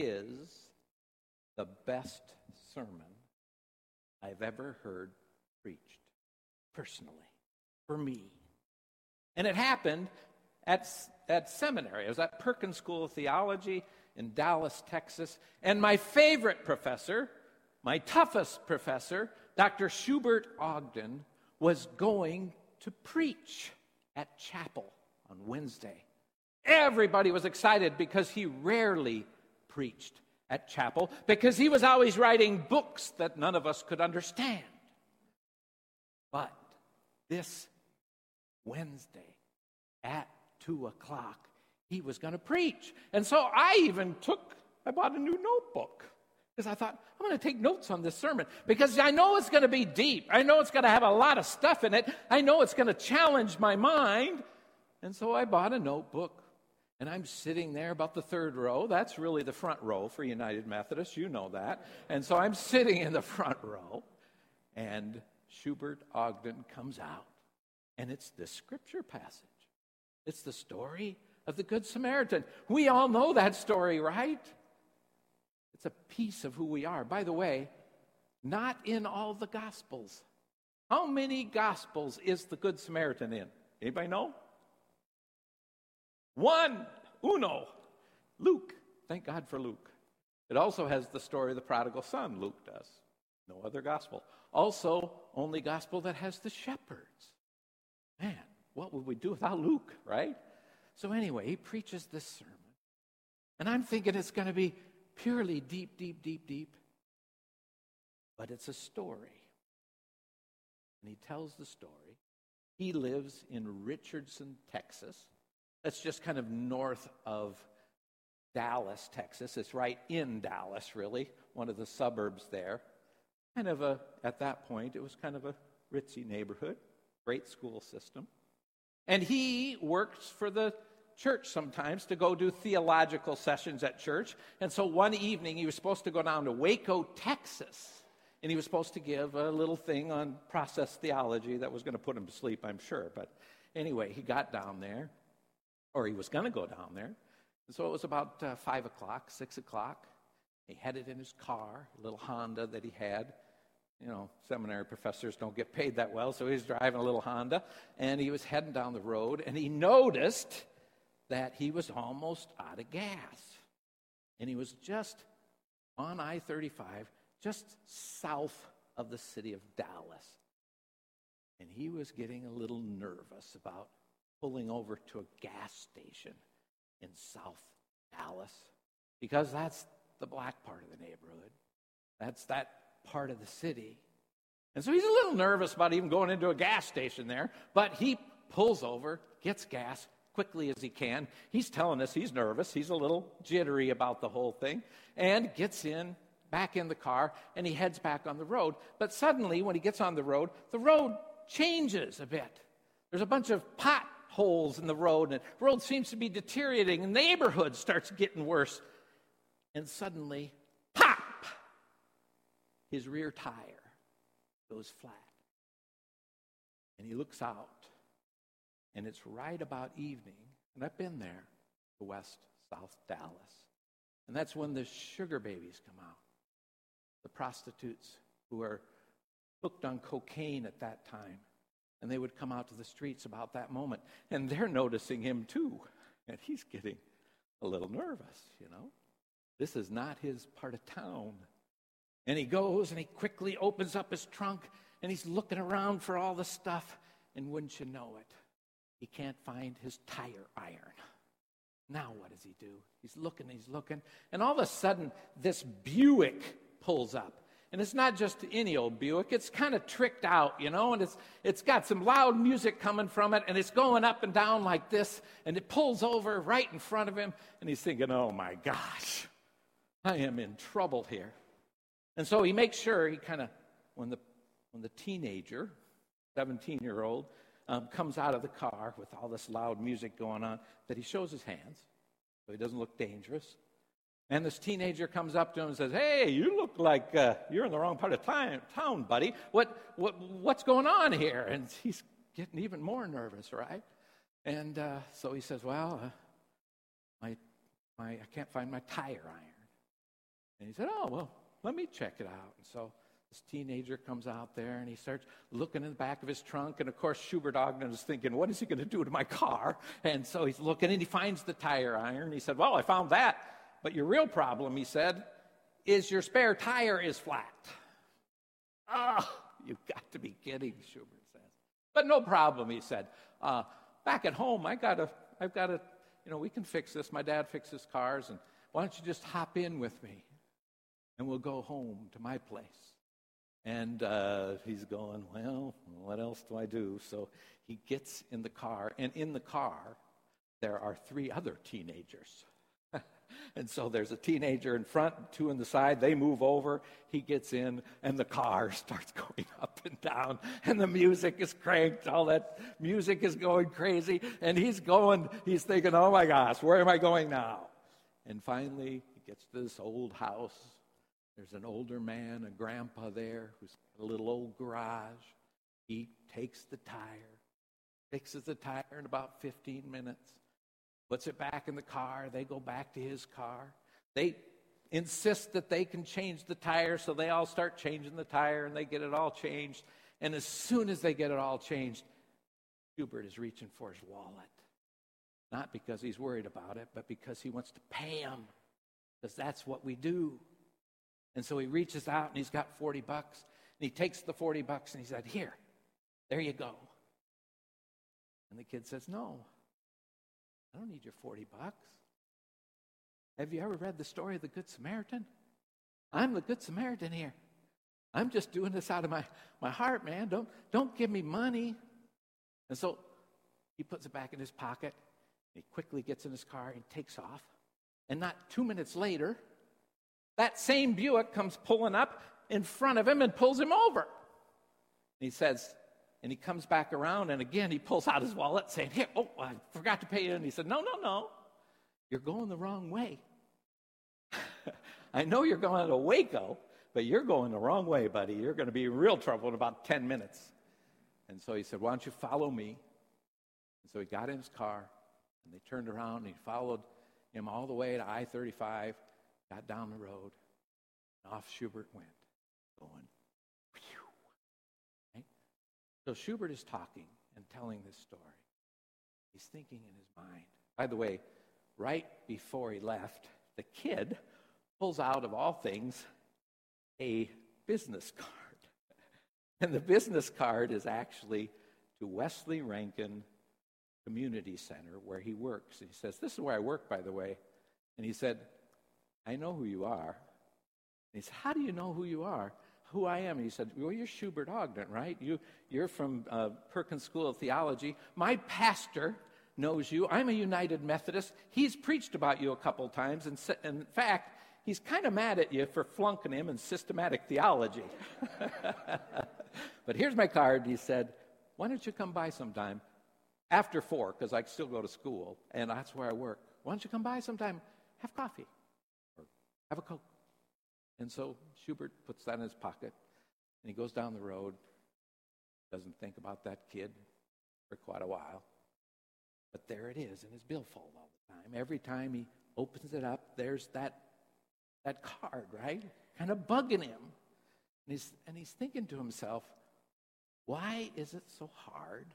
is the best sermon I've ever heard preached, personally, for me. And it happened at, at seminary. I was at Perkins School of Theology in Dallas, Texas. And my favorite professor, my toughest professor, Dr. Schubert Ogden, was going to preach at chapel on Wednesday. Everybody was excited because he rarely preached at chapel because he was always writing books that none of us could understand. But this Wednesday at two o'clock, he was going to preach. And so I even took, I bought a new notebook because I thought, I'm going to take notes on this sermon because I know it's going to be deep. I know it's going to have a lot of stuff in it. I know it's going to challenge my mind. And so I bought a notebook and I'm sitting there about the third row. That's really the front row for United Methodists. You know that. And so I'm sitting in the front row, and Schubert Ogden comes out, and it's this scripture passage. It's the story of the Good Samaritan. We all know that story, right? It's a piece of who we are. By the way, not in all the Gospels. How many Gospels is the Good Samaritan in? Anybody know? One, uno, Luke. Thank God for Luke. It also has the story of the prodigal son, Luke does. No other gospel. Also, only gospel that has the shepherds. Man, what would we do without Luke, right? So, anyway, he preaches this sermon. And I'm thinking it's going to be purely deep, deep, deep, deep. But it's a story. And he tells the story. He lives in Richardson, Texas. That's just kind of north of Dallas, Texas. It's right in Dallas, really, one of the suburbs there. Kind of a, at that point, it was kind of a ritzy neighborhood, great school system. And he works for the church sometimes to go do theological sessions at church. And so one evening he was supposed to go down to Waco, Texas. And he was supposed to give a little thing on process theology that was going to put him to sleep, I'm sure. But anyway, he got down there or he was going to go down there. And so it was about uh, 5 o'clock, 6 o'clock. He headed in his car, a little Honda that he had. You know, seminary professors don't get paid that well, so he was driving a little Honda, and he was heading down the road, and he noticed that he was almost out of gas. And he was just on I 35, just south of the city of Dallas. And he was getting a little nervous about pulling over to a gas station in South Dallas because that's the black part of the neighborhood. That's that part of the city. And so he's a little nervous about even going into a gas station there, but he pulls over, gets gas quickly as he can. He's telling us he's nervous, he's a little jittery about the whole thing, and gets in, back in the car, and he heads back on the road. But suddenly, when he gets on the road, the road changes a bit. There's a bunch of pot holes in the road, and the road seems to be deteriorating, and the neighborhood starts getting worse. And suddenly, pop! His rear tire goes flat. And he looks out, and it's right about evening, and I've been there to West South Dallas. And that's when the sugar babies come out, the prostitutes who are hooked on cocaine at that time and they would come out to the streets about that moment. And they're noticing him too. And he's getting a little nervous, you know. This is not his part of town. And he goes and he quickly opens up his trunk and he's looking around for all the stuff. And wouldn't you know it, he can't find his tire iron. Now, what does he do? He's looking, he's looking, and all of a sudden, this Buick pulls up. And it's not just any old Buick, it's kind of tricked out, you know, and it's, it's got some loud music coming from it, and it's going up and down like this, and it pulls over right in front of him, and he's thinking, oh my gosh, I am in trouble here. And so he makes sure he kind of, when the, when the teenager, 17 year old, um, comes out of the car with all this loud music going on, that he shows his hands so he doesn't look dangerous. And this teenager comes up to him and says, Hey, you look like uh, you're in the wrong part of time, town, buddy. What, what, what's going on here? And he's getting even more nervous, right? And uh, so he says, Well, uh, my, my, I can't find my tire iron. And he said, Oh, well, let me check it out. And so this teenager comes out there and he starts looking in the back of his trunk. And of course, Schubert Ogden is thinking, What is he going to do to my car? And so he's looking and he finds the tire iron. He said, Well, I found that. But your real problem, he said, is your spare tire is flat. Ah, oh, you've got to be kidding, Schubert says. But no problem, he said. Uh, back at home, I got a, I've got a, you know, we can fix this. My dad fixes cars, and why don't you just hop in with me, and we'll go home to my place. And uh, he's going, well, what else do I do? So he gets in the car, and in the car, there are three other teenagers. And so there's a teenager in front, two in the side. They move over. He gets in, and the car starts going up and down. And the music is cranked. All that music is going crazy. And he's going, he's thinking, oh my gosh, where am I going now? And finally, he gets to this old house. There's an older man, a grandpa there, who's got a little old garage. He takes the tire, fixes the tire in about 15 minutes puts it back in the car. They go back to his car. They insist that they can change the tire, so they all start changing the tire and they get it all changed. And as soon as they get it all changed, Schubert is reaching for his wallet. Not because he's worried about it, but because he wants to pay him. Because that's what we do. And so he reaches out and he's got 40 bucks. And he takes the 40 bucks and he said, Here, there you go. And the kid says, No, I don't need your 40 bucks. Have you ever read the story of the Good Samaritan? I'm the Good Samaritan here. I'm just doing this out of my, my heart, man. Don't, don't give me money. And so he puts it back in his pocket. He quickly gets in his car and takes off. And not two minutes later, that same Buick comes pulling up in front of him and pulls him over. And he says, and he comes back around, and again, he pulls out his wallet saying, Here, oh, I forgot to pay you. And he said, No, no, no. You're going the wrong way. I know you're going to Waco, but you're going the wrong way, buddy. You're going to be in real trouble in about 10 minutes. And so he said, Why don't you follow me? And so he got in his car, and they turned around, and he followed him all the way to I 35, got down the road, and off Schubert went, going so Schubert is talking and telling this story. He's thinking in his mind. By the way, right before he left, the kid pulls out, of all things, a business card. And the business card is actually to Wesley Rankin Community Center where he works. And he says, This is where I work, by the way. And he said, I know who you are. And he said, How do you know who you are? Who I am. And he said, Well, you're Schubert Ogden, right? You, you're from uh, Perkins School of Theology. My pastor knows you. I'm a United Methodist. He's preached about you a couple times. And in fact, he's kind of mad at you for flunking him in systematic theology. but here's my card. He said, Why don't you come by sometime after four? Because I still go to school, and that's where I work. Why don't you come by sometime? Have coffee or have a Coke. And so Schubert puts that in his pocket and he goes down the road, doesn't think about that kid for quite a while. But there it is in his billfold all the time. Every time he opens it up, there's that, that card, right? Kind of bugging him. And he's, and he's thinking to himself, why is it so hard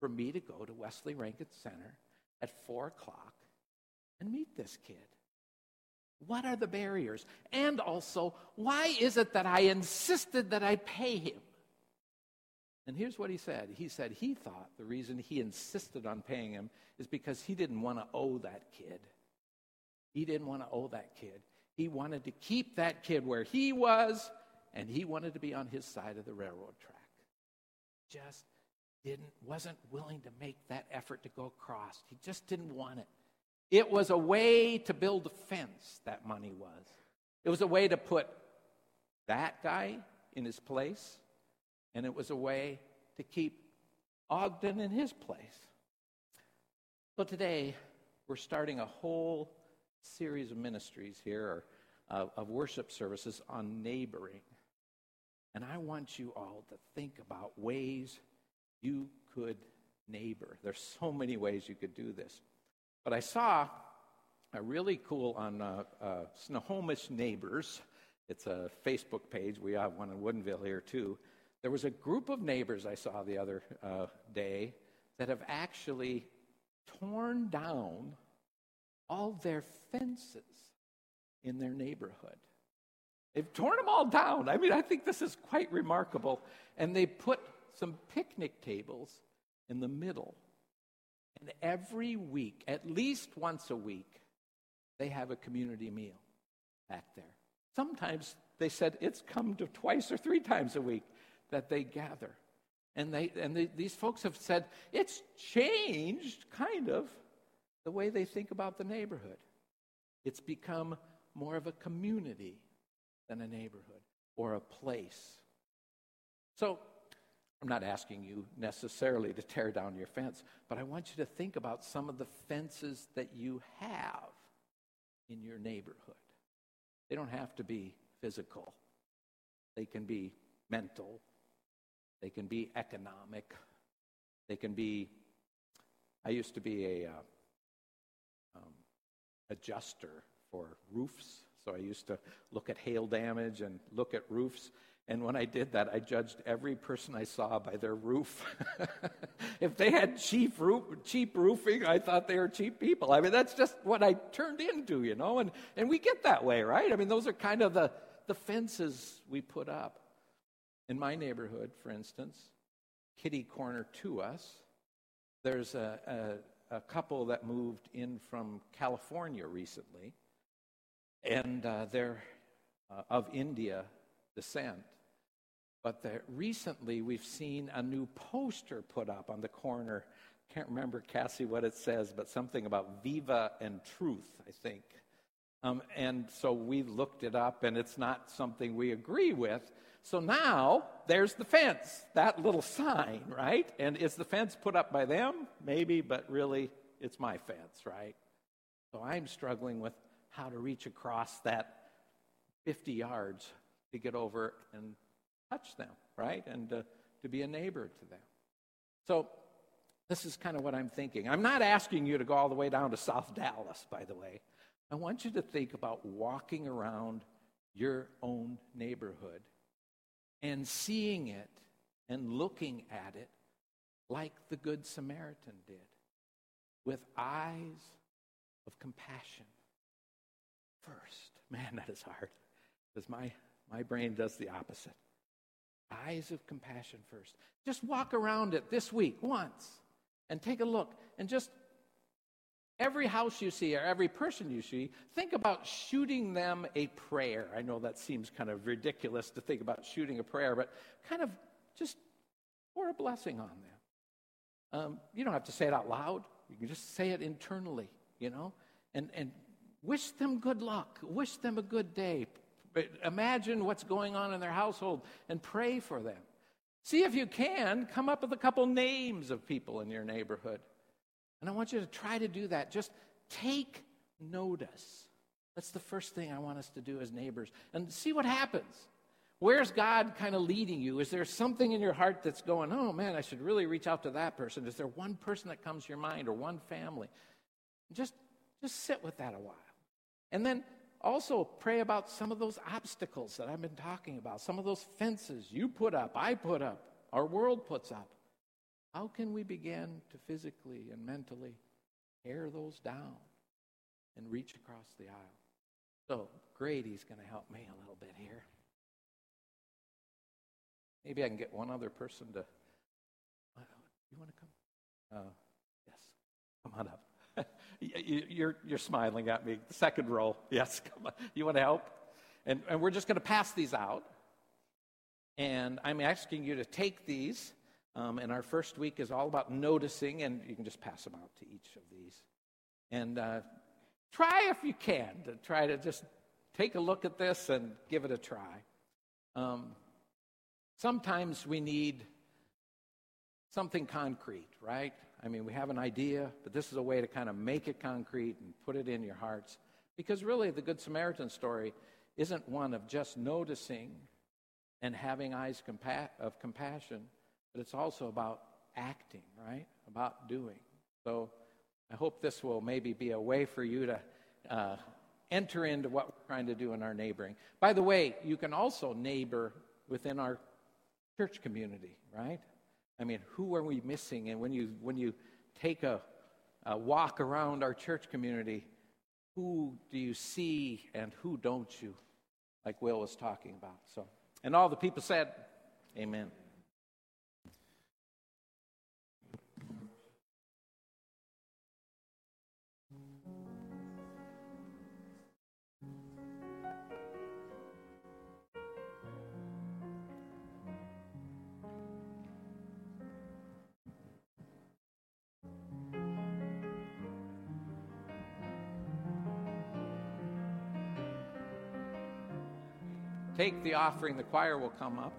for me to go to Wesley Rankin Center at 4 o'clock and meet this kid? What are the barriers? And also, why is it that I insisted that I pay him? And here's what he said. He said he thought the reason he insisted on paying him is because he didn't want to owe that kid. He didn't want to owe that kid. He wanted to keep that kid where he was, and he wanted to be on his side of the railroad track. Just didn't, wasn't willing to make that effort to go across. He just didn't want it. It was a way to build a fence, that money was. It was a way to put that guy in his place, and it was a way to keep Ogden in his place. So today, we're starting a whole series of ministries here, uh, of worship services on neighboring. And I want you all to think about ways you could neighbor. There's so many ways you could do this. But I saw a really cool on uh, uh, Snohomish Neighbors. It's a Facebook page. We have one in Woodinville here too. There was a group of neighbors I saw the other uh, day that have actually torn down all their fences in their neighborhood. They've torn them all down. I mean, I think this is quite remarkable. And they put some picnic tables in the middle. And every week, at least once a week, they have a community meal back there. Sometimes they said it's come to twice or three times a week that they gather. And, they, and these folks have said it's changed, kind of, the way they think about the neighborhood. It's become more of a community than a neighborhood or a place. So, I'm not asking you necessarily to tear down your fence, but I want you to think about some of the fences that you have in your neighborhood. They don't have to be physical, they can be mental, they can be economic, they can be. I used to be a uh, um, adjuster for roofs, so I used to look at hail damage and look at roofs. And when I did that, I judged every person I saw by their roof. if they had cheap, roof, cheap roofing, I thought they were cheap people. I mean, that's just what I turned into, you know, and, and we get that way, right? I mean, those are kind of the, the fences we put up. In my neighborhood, for instance, kitty corner to us, there's a, a, a couple that moved in from California recently, and uh, they're uh, of India descent. But recently, we've seen a new poster put up on the corner. Can't remember, Cassie, what it says, but something about Viva and Truth, I think. Um, and so we looked it up, and it's not something we agree with. So now there's the fence, that little sign, right? And is the fence put up by them? Maybe, but really, it's my fence, right? So I'm struggling with how to reach across that 50 yards to get over and touch them, right? And uh, to be a neighbor to them. So this is kind of what I'm thinking. I'm not asking you to go all the way down to South Dallas, by the way. I want you to think about walking around your own neighborhood and seeing it and looking at it like the Good Samaritan did, with eyes of compassion first. Man, that is hard because my, my brain does the opposite. Eyes of compassion first. Just walk around it this week once and take a look and just every house you see or every person you see, think about shooting them a prayer. I know that seems kind of ridiculous to think about shooting a prayer, but kind of just pour a blessing on them. Um, you don't have to say it out loud. You can just say it internally, you know, and, and wish them good luck, wish them a good day. But imagine what's going on in their household and pray for them. See if you can come up with a couple names of people in your neighborhood. And I want you to try to do that. Just take notice. That's the first thing I want us to do as neighbors and see what happens. Where's God kind of leading you? Is there something in your heart that's going, oh man, I should really reach out to that person? Is there one person that comes to your mind or one family? Just, just sit with that a while. And then also pray about some of those obstacles that I've been talking about, some of those fences you put up, I put up, our world puts up. How can we begin to physically and mentally tear those down and reach across the aisle? So, Grady's going to help me a little bit here. Maybe I can get one other person to. Uh, you want to come? Uh, yes, come on up. You're, you're smiling at me. Second row. Yes, come on. You want to help? And, and we're just going to pass these out. And I'm asking you to take these. Um, and our first week is all about noticing, and you can just pass them out to each of these. And uh, try if you can to try to just take a look at this and give it a try. Um, sometimes we need something concrete, right? I mean, we have an idea, but this is a way to kind of make it concrete and put it in your hearts. Because really, the Good Samaritan story isn't one of just noticing and having eyes compa- of compassion, but it's also about acting, right? About doing. So I hope this will maybe be a way for you to uh, enter into what we're trying to do in our neighboring. By the way, you can also neighbor within our church community, right? I mean, who are we missing? And when you when you take a, a walk around our church community, who do you see and who don't you? Like Will was talking about. So, and all the people said, "Amen." Take the offering. The choir will come up.